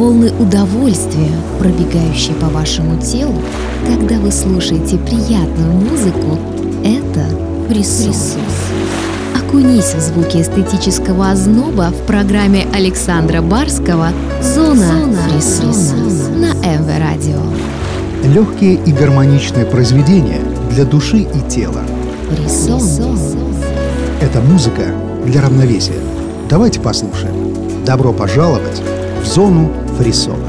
волны удовольствия, пробегающие по вашему телу, когда вы слушаете приятную музыку, это фрисон. Окунись в звуки эстетического озноба в программе Александра Барского «Зона, Зона фрисона» на МВ Радио. Легкие и гармоничные произведения для души и тела. Фрисон. Это музыка для равновесия. Давайте послушаем. Добро пожаловать в зону фрисона.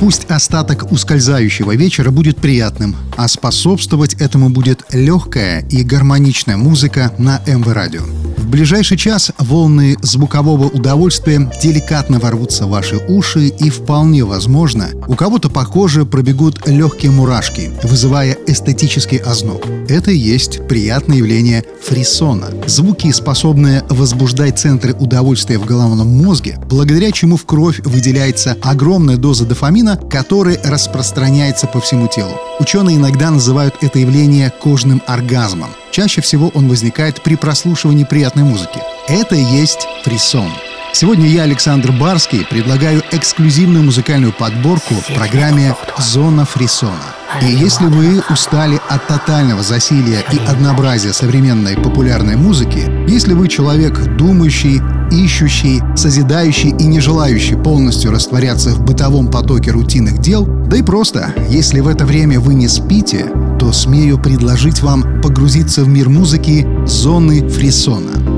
Пусть остаток ускользающего вечера будет приятным, а способствовать этому будет легкая и гармоничная музыка на МВ Радио. Ближайший час волны звукового удовольствия деликатно ворвутся в ваши уши и вполне возможно, у кого-то по коже пробегут легкие мурашки, вызывая эстетический озноб. Это и есть приятное явление фрисона. Звуки, способные возбуждать центры удовольствия в головном мозге, благодаря чему в кровь выделяется огромная доза дофамина, который распространяется по всему телу. Ученые иногда называют это явление кожным оргазмом. Чаще всего он возникает при прослушивании приятной музыки. Это и есть фрисон. Сегодня я, Александр Барский, предлагаю эксклюзивную музыкальную подборку в программе «Зона фрисона». И если вы устали от тотального засилия и однообразия современной популярной музыки, если вы человек думающий, ищущий, созидающий и не желающий полностью растворяться в бытовом потоке рутинных дел, да и просто, если в это время вы не спите, то смею предложить вам погрузиться в мир музыки зоны фрисона.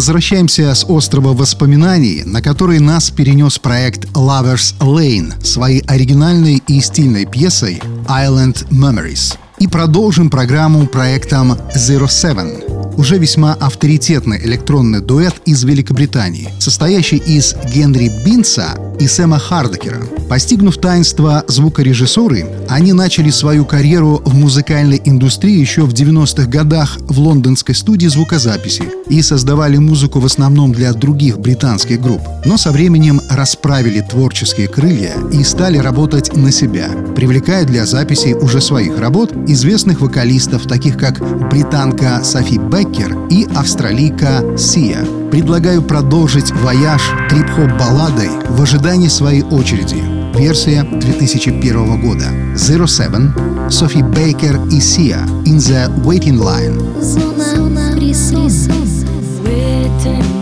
Возвращаемся с острова воспоминаний, на который нас перенес проект Lovers Lane своей оригинальной и стильной пьесой Island Memories. И продолжим программу проектом Zero Seven, уже весьма авторитетный электронный дуэт из Великобритании, состоящий из Генри Бинца и Сэма Хардекера. Постигнув таинство звукорежиссуры, они начали свою карьеру в музыкальной индустрии еще в 90-х годах в лондонской студии звукозаписи и создавали музыку в основном для других британских групп. Но со временем расправили творческие крылья и стали работать на себя, привлекая для записи уже своих работ известных вокалистов, таких как британка Софи Беккер и австралийка Сия. Предлагаю продолжить вояж трип-хоп балладой в ожидании своей очереди. Версия 2001 года. Zero Seven, Софи Бейкер и Сия in the waiting line. Зона фрисон. Waiting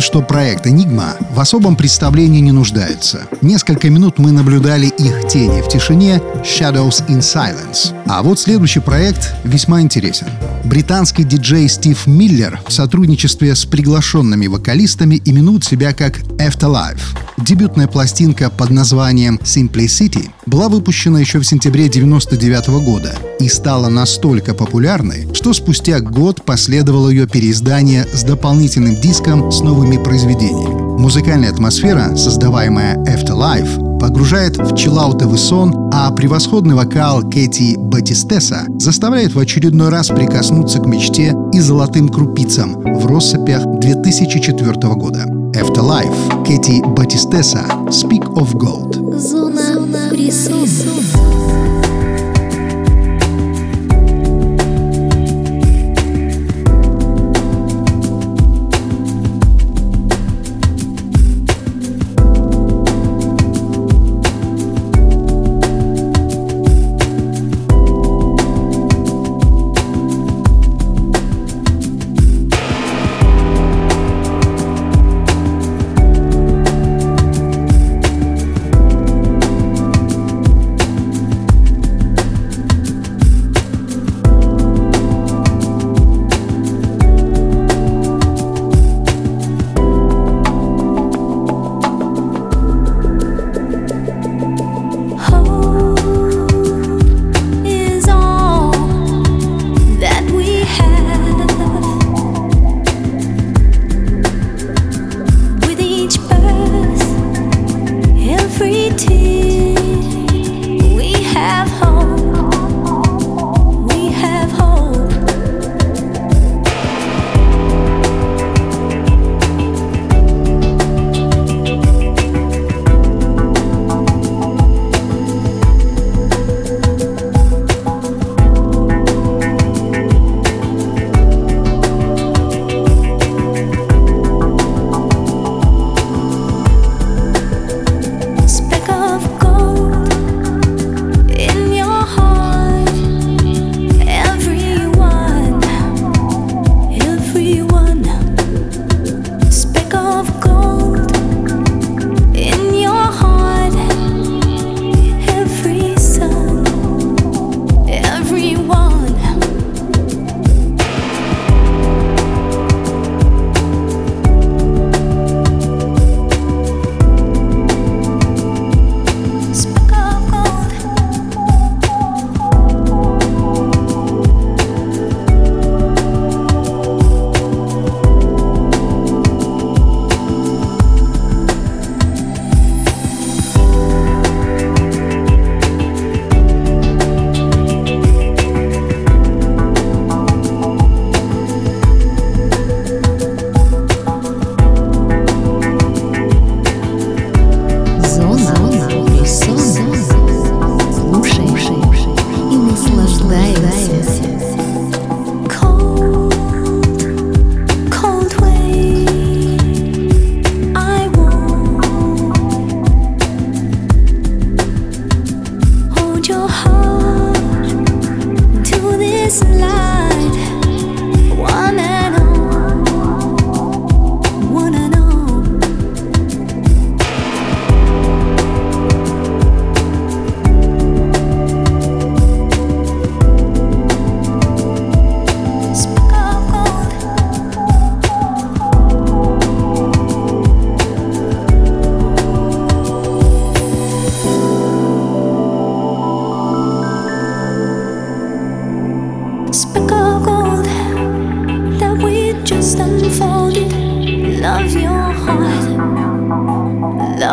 Полагаю, что проект «Энигма» в особом представлении не нуждается. Несколько минут мы наблюдали их тени в тишине «Shadows in Silence». А вот следующий проект весьма интересен. Британский диджей Стив Миллер в сотрудничестве с приглашенными вокалистами именует себя как Afterlife. Дебютная пластинка под названием Simplicity была выпущена еще в сентябре 1999 года и стала настолько популярной, что спустя год последовало ее переиздание с дополнительным диском с новыми произведениями. Музыкальная атмосфера, создаваемая Afterlife, погружает в чиллаутовый сон, а превосходный вокал Кэти Батистеса заставляет в очередной раз прикоснуться к мечте и золотым крупицам в россыпях 2004 года. Afterlife, Кэти Батистеса, Speak of Gold. Зона фрисона. this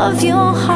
love your heart.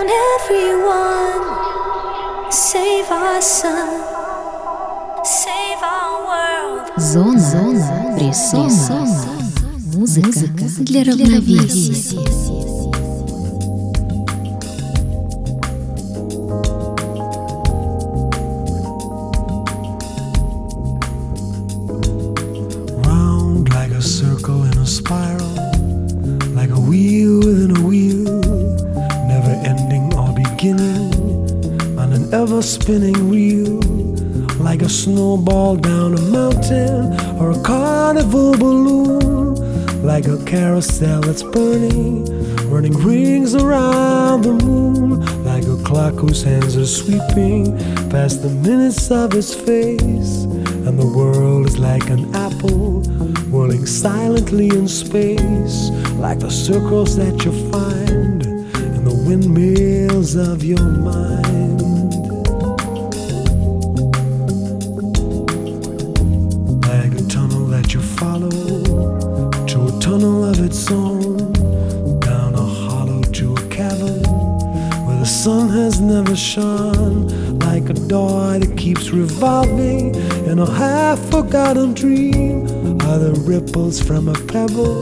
On everyone. Save our sun, save our world. Зона, Зона. Фрисона. Музыка. Для равновесия. Ever spinning wheel, like a snowball down a mountain or a carnival balloon, like a carousel that's burning, running rings around the moon, like a clock whose hands are sweeping past the minutes of its face. And the world is like an apple whirling silently in space, like the circles that you find in the windmills of your mind. Down a hollow to a cavern where the sun has never shone, like a door that keeps revolving in a half forgotten dream. Are the ripples from a pebble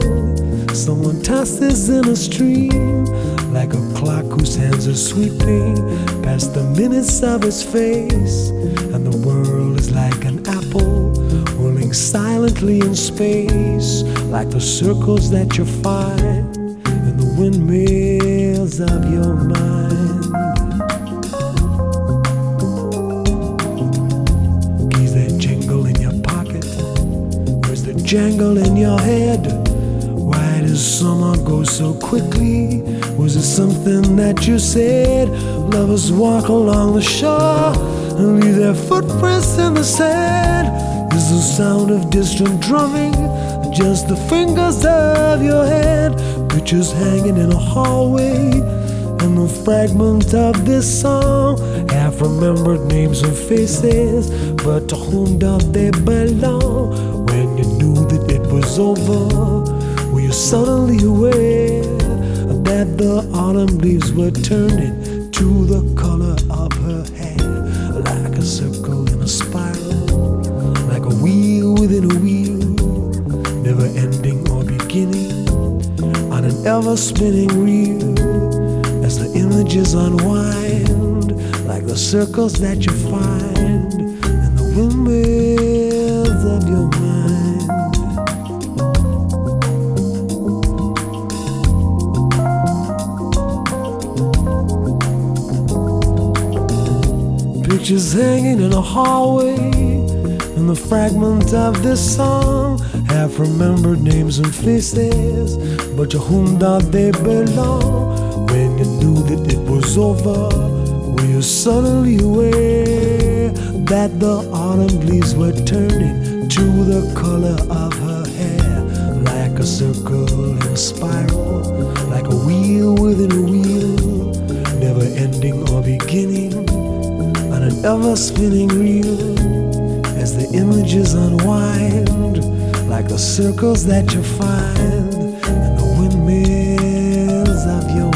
someone tosses in a stream, like a clock whose hands are sweeping past the minutes of its face, and the world is like an apple whirling silently in space, like the circles that you find in the windmills of your mind. Keys that jingle in your pocket. Where's the jangle in your head? Why does summer go so quickly? Was it something that you said? Lovers walk along the shore and leave their footprints in the sand. Is the sound of distant drumming just the fingers of your hand? Pictures hanging in a hallway. And the fragments of this song Half remembered names and faces But to whom do they belong? When you knew that it was over Were you suddenly aware That the autumn leaves were turning To the color of ever spinning reel as the images unwind like the circles that you find in the windmills of your mind. Pictures hanging in a hallway, and the fragment of this song have remembered names and faces, but to whom do they belong? When you knew that it was over, were you suddenly aware that the autumn leaves were turning to the color of her hair, like a circle in a spiral, like a wheel within a wheel, never ending or beginning on an ever spinning reel as the images unwind circles that you find in the windmills of your.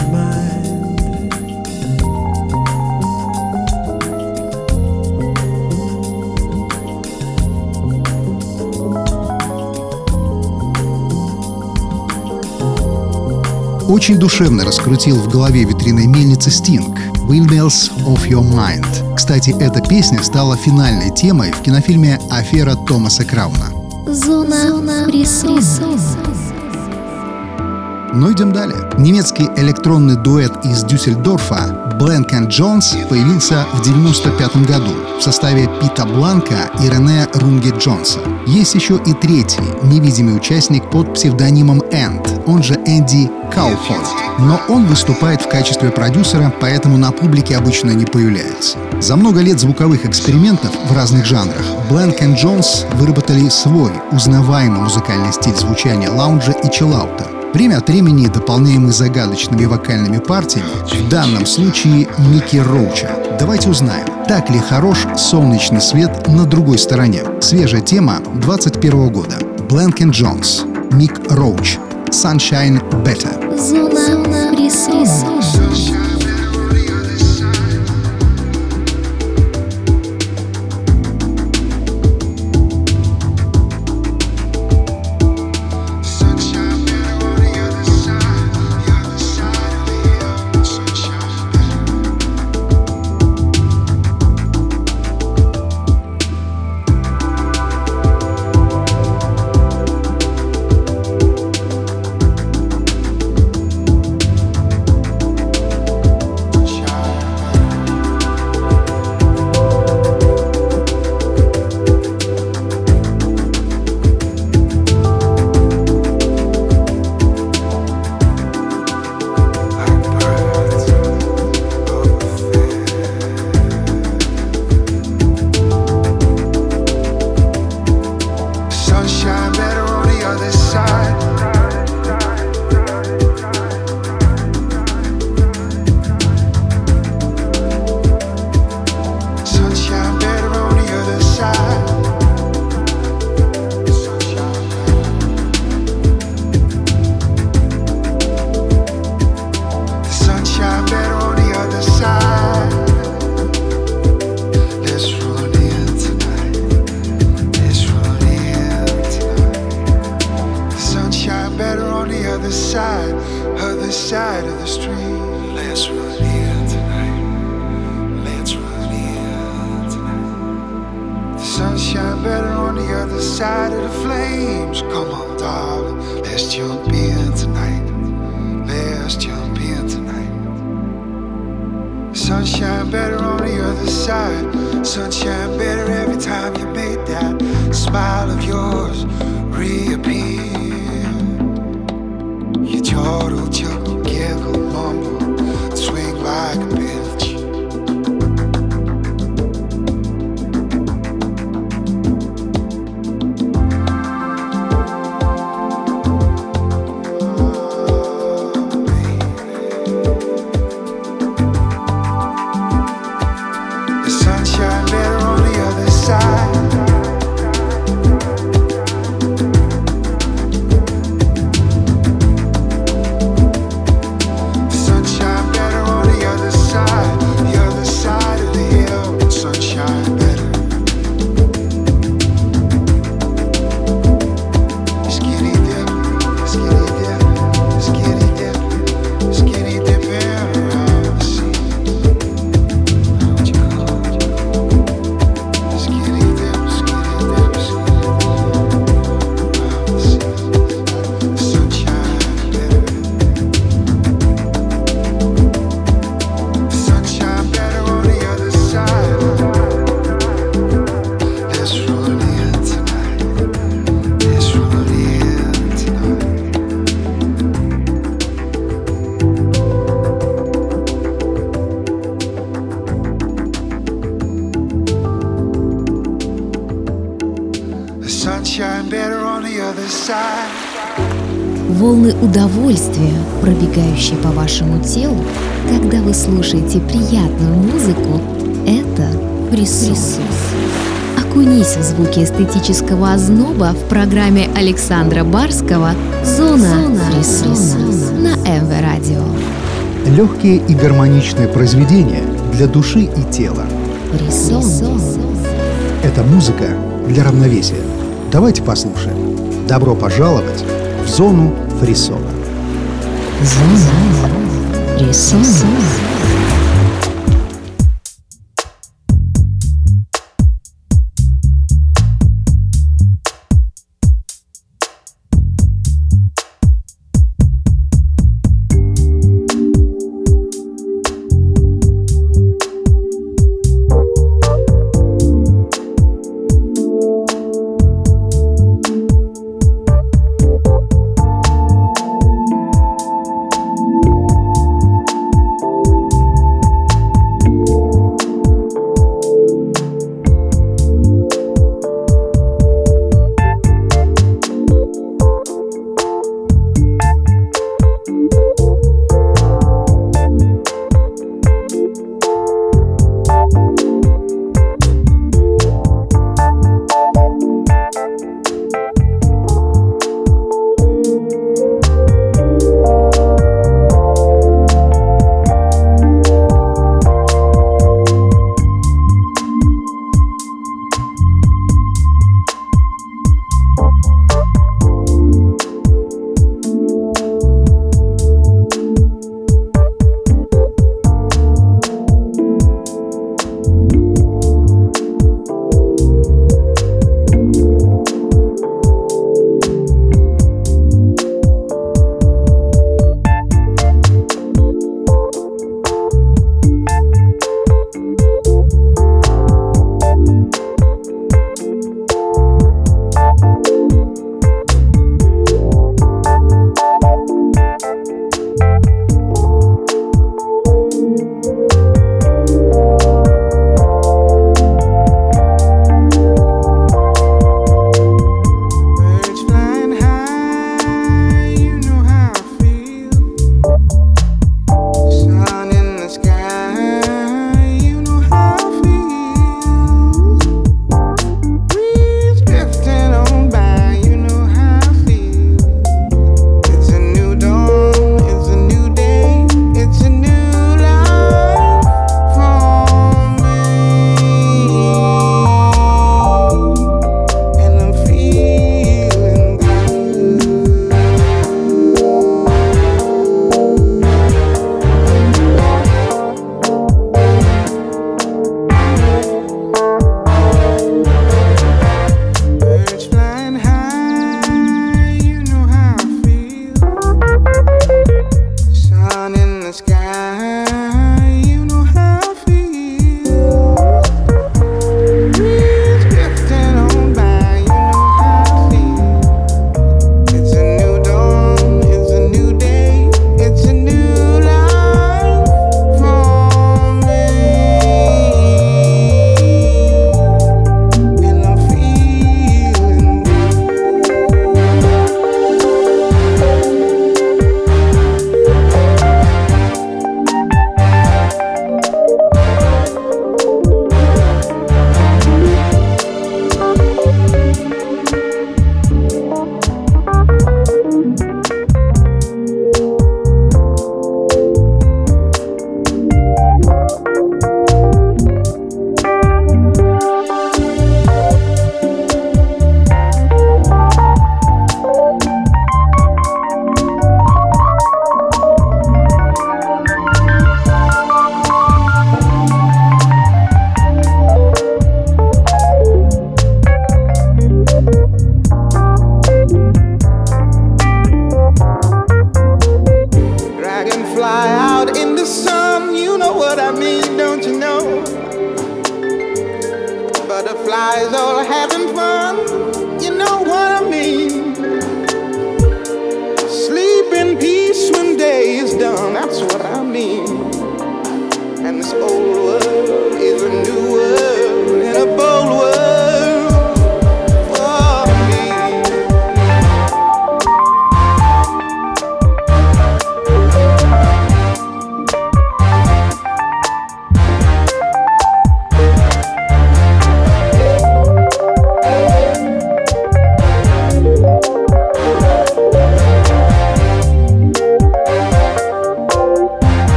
Очень душевно раскрутил в голове ветряной мельницы Sting «Windmills of Your Mind». Кстати, эта песня стала финальной темой в кинофильме «Афера Томаса Крауна». Зона, фрисон. Но идем далее. Немецкий электронный дуэт из Дюссельдорфа Blank and Jones появился в 1995 году в составе Пита Бланка и Рене Рунге Джонса. Есть еще и третий, невидимый участник под псевдонимом Энд, он же Энди Кауфорд. Но он выступает в качестве продюсера, поэтому на публике обычно не появляется. За много лет звуковых экспериментов в разных жанрах Blank and Jones выработали свой узнаваемый музыкальный стиль звучания лаунжа и чиллаута. Время от времени дополняемый загадочными вокальными партиями, в данном случае Микки Роуча. Давайте узнаем, так ли хорош солнечный свет на другой стороне. Свежая тема 21 года. Blank and Jones, Мик Роуч, Sunshine Better. Зона, фрисон. Sunshine пробегающие по вашему телу, когда вы слушаете приятную музыку, это присутствие. Окунись в звуки эстетического озноба в программе Александра Барского «Зона, Зона присутствия» на МВ Радио. Легкие и гармоничные произведения для души и тела. Присутствие. Это музыка для равновесия. Давайте послушаем. Добро пожаловать в зону фрисона. Precisa. não.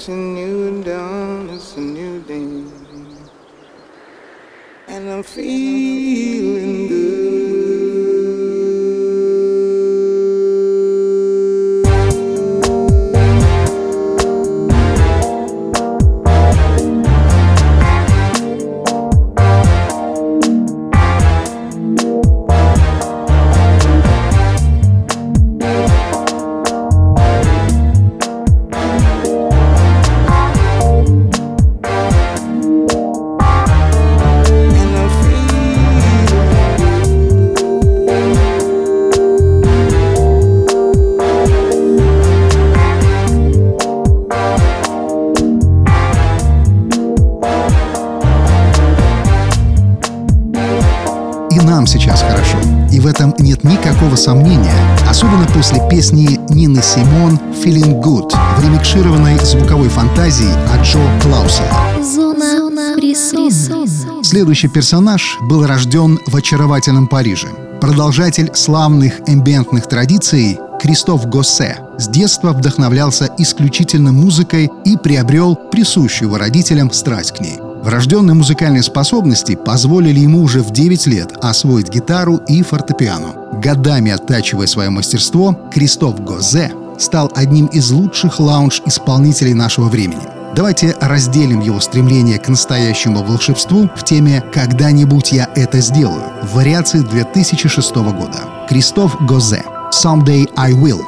It's a new dawn, it's a new day. And I'm feeling фантазии от Джо Клауса. Зона, фрисона. Следующий персонаж был рожден в очаровательном Париже. Продолжатель славных эмбиентных традиций Кристоф Госсе с детства вдохновлялся исключительно музыкой и приобрел присущую его родителям страсть к ней. Врожденные музыкальные способности позволили ему уже в 9 лет освоить гитару и фортепиано. Годами оттачивая свое мастерство, Кристоф Гозе стал одним из лучших лаунж-исполнителей нашего времени. Давайте разделим его стремление к настоящему волшебству в теме «Когда-нибудь я это сделаю» в вариации 2006 года. Кристоф Гозе «Someday I Will»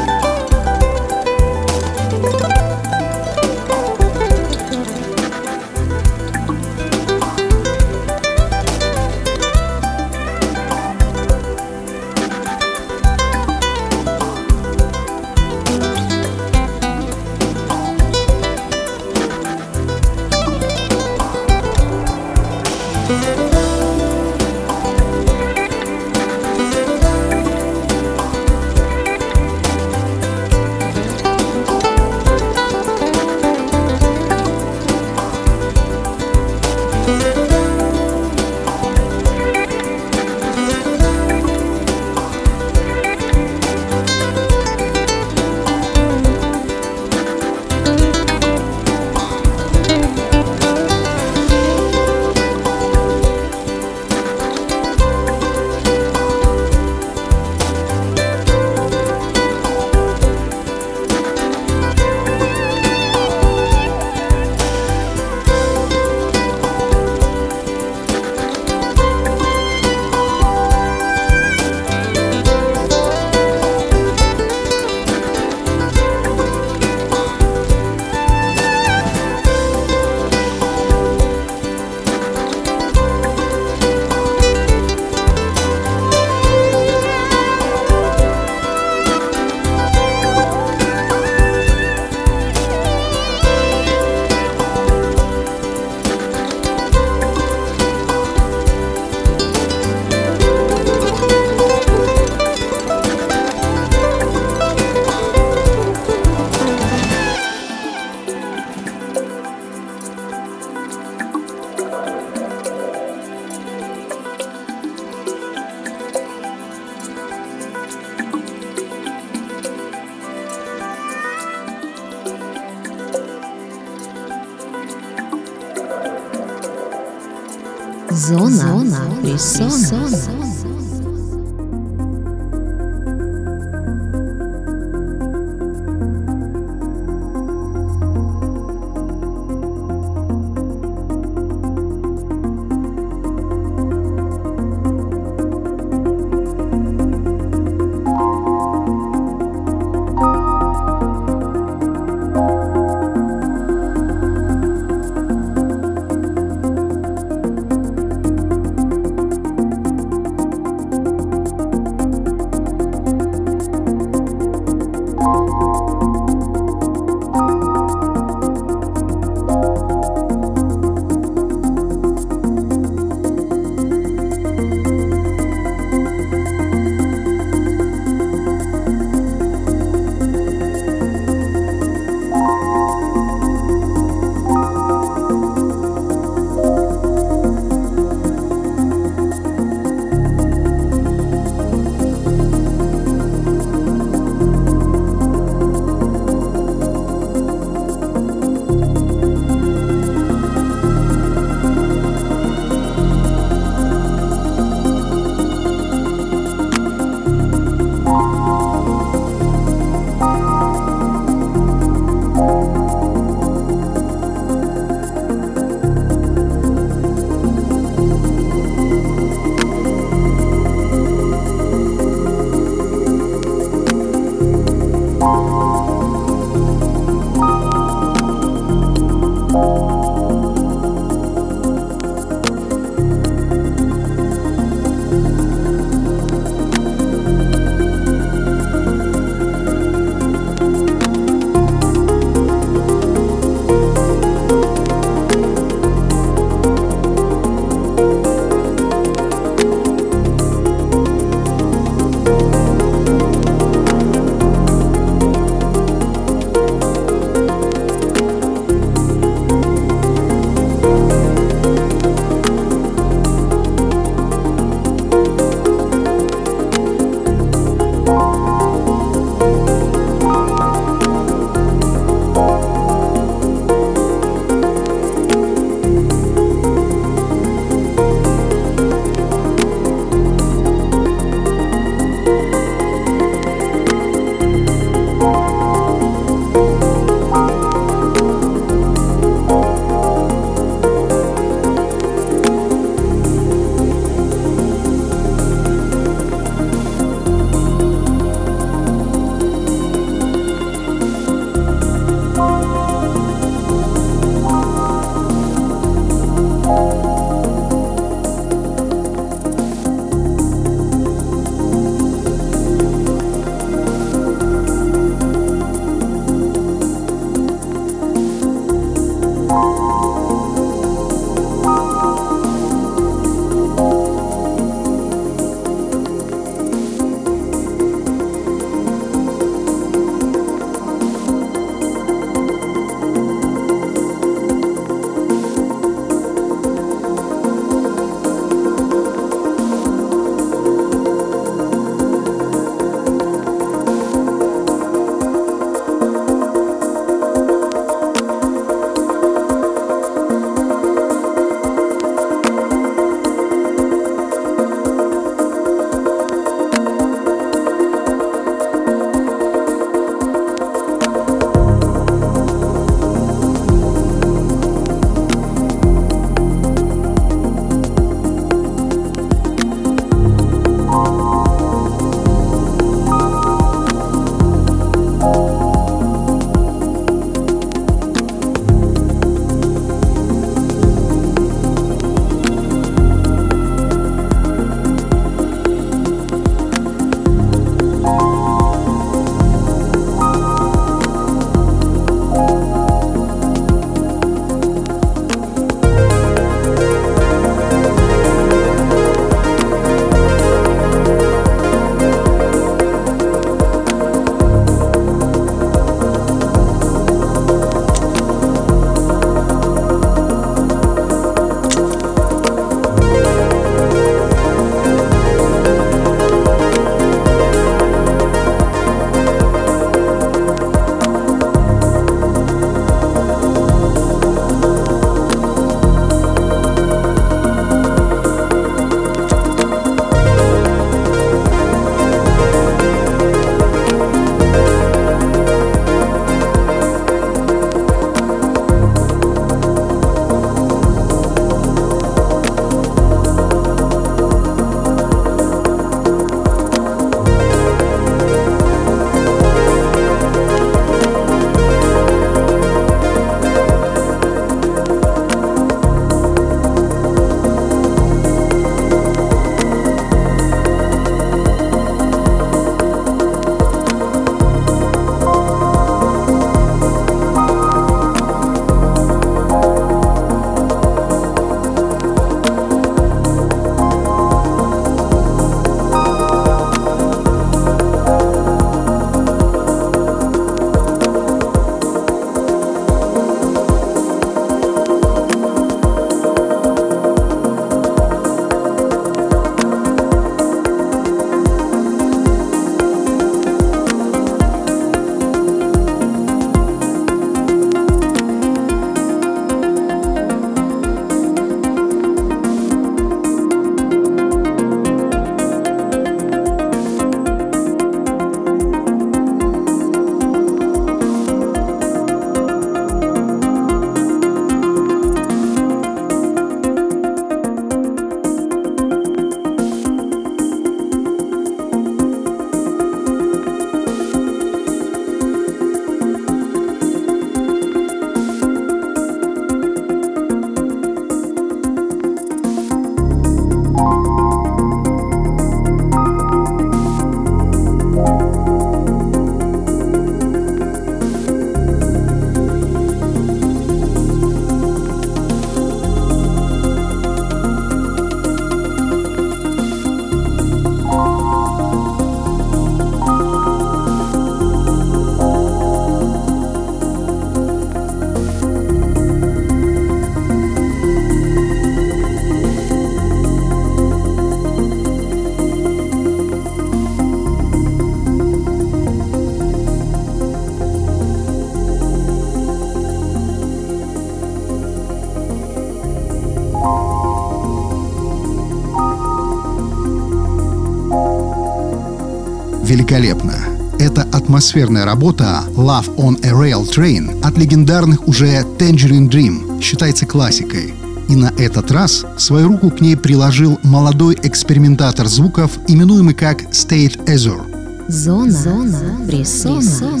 великолепно. Это атмосферная работа «Love on a Rail Train» от легендарных уже Tangerine Dream считается классикой. И на этот раз свою руку к ней приложил молодой экспериментатор звуков, именуемый как State Azure. Зона, Зона фрисона.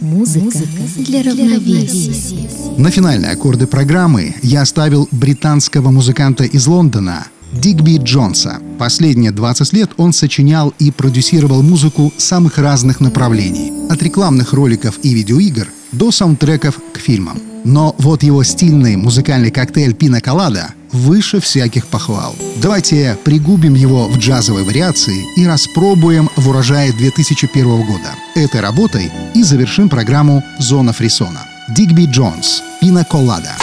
Музыка для равновесия. На финальные аккорды программы я оставил британского музыканта из Лондона Дигби Джонса. Последние 20 лет он сочинял и продюсировал музыку самых разных направлений. От рекламных роликов и видеоигр до саундтреков к фильмам. Но вот его стильный музыкальный коктейль «Пина Колада» выше всяких похвал. Давайте пригубим его в джазовой вариации и распробуем в урожае 2001 года. Этой работой и завершим программу «Зона фрисона». Дигби Джонс «Пина Колада».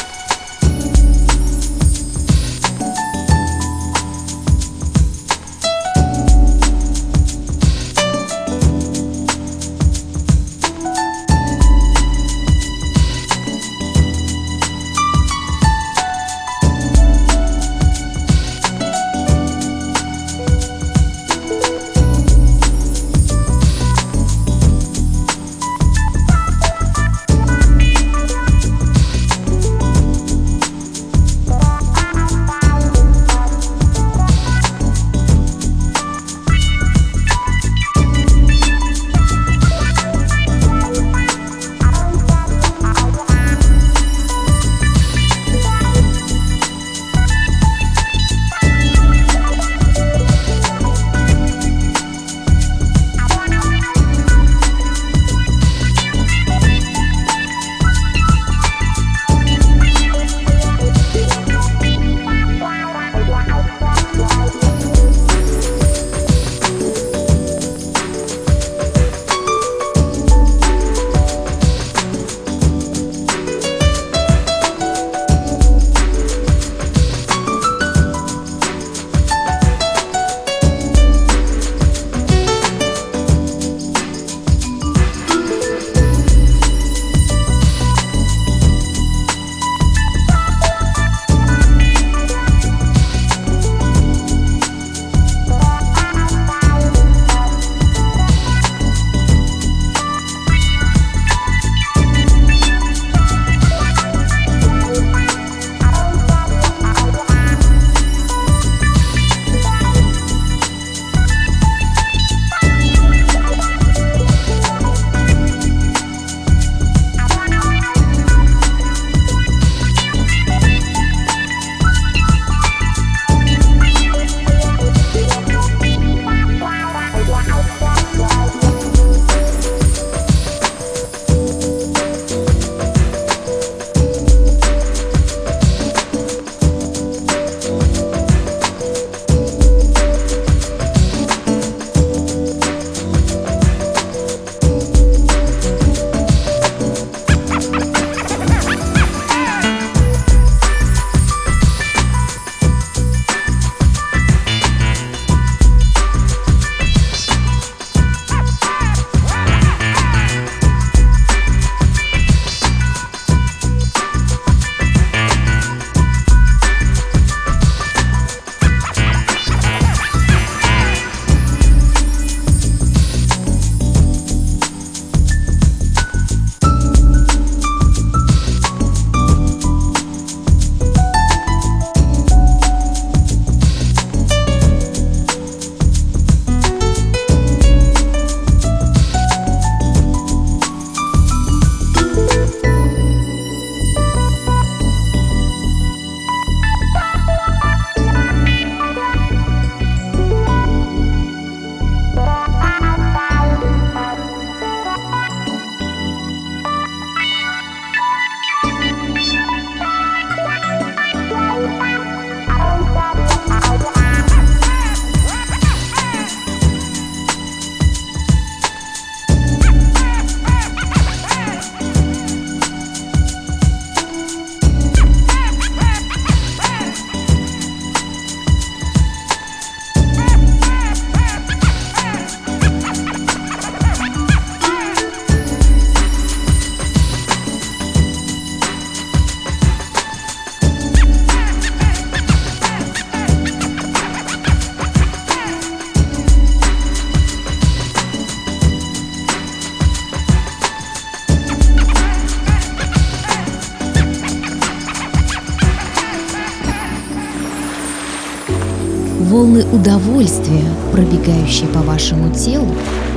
Пробегающие по вашему телу,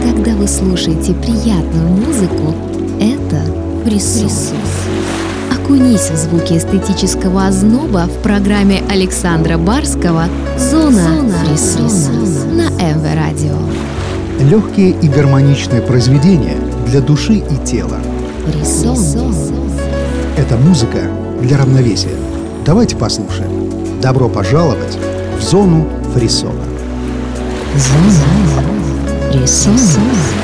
когда вы слушаете приятную музыку, это фрисон. Окунись в звуки эстетического озноба в программе Александра Барского «Зона, фрисона» на МВ Радио. Легкие и гармоничные произведения для души и тела. Фрисон. Это музыка для равновесия. Давайте послушаем. Добро пожаловать в зону фрисона. Зона фрисона.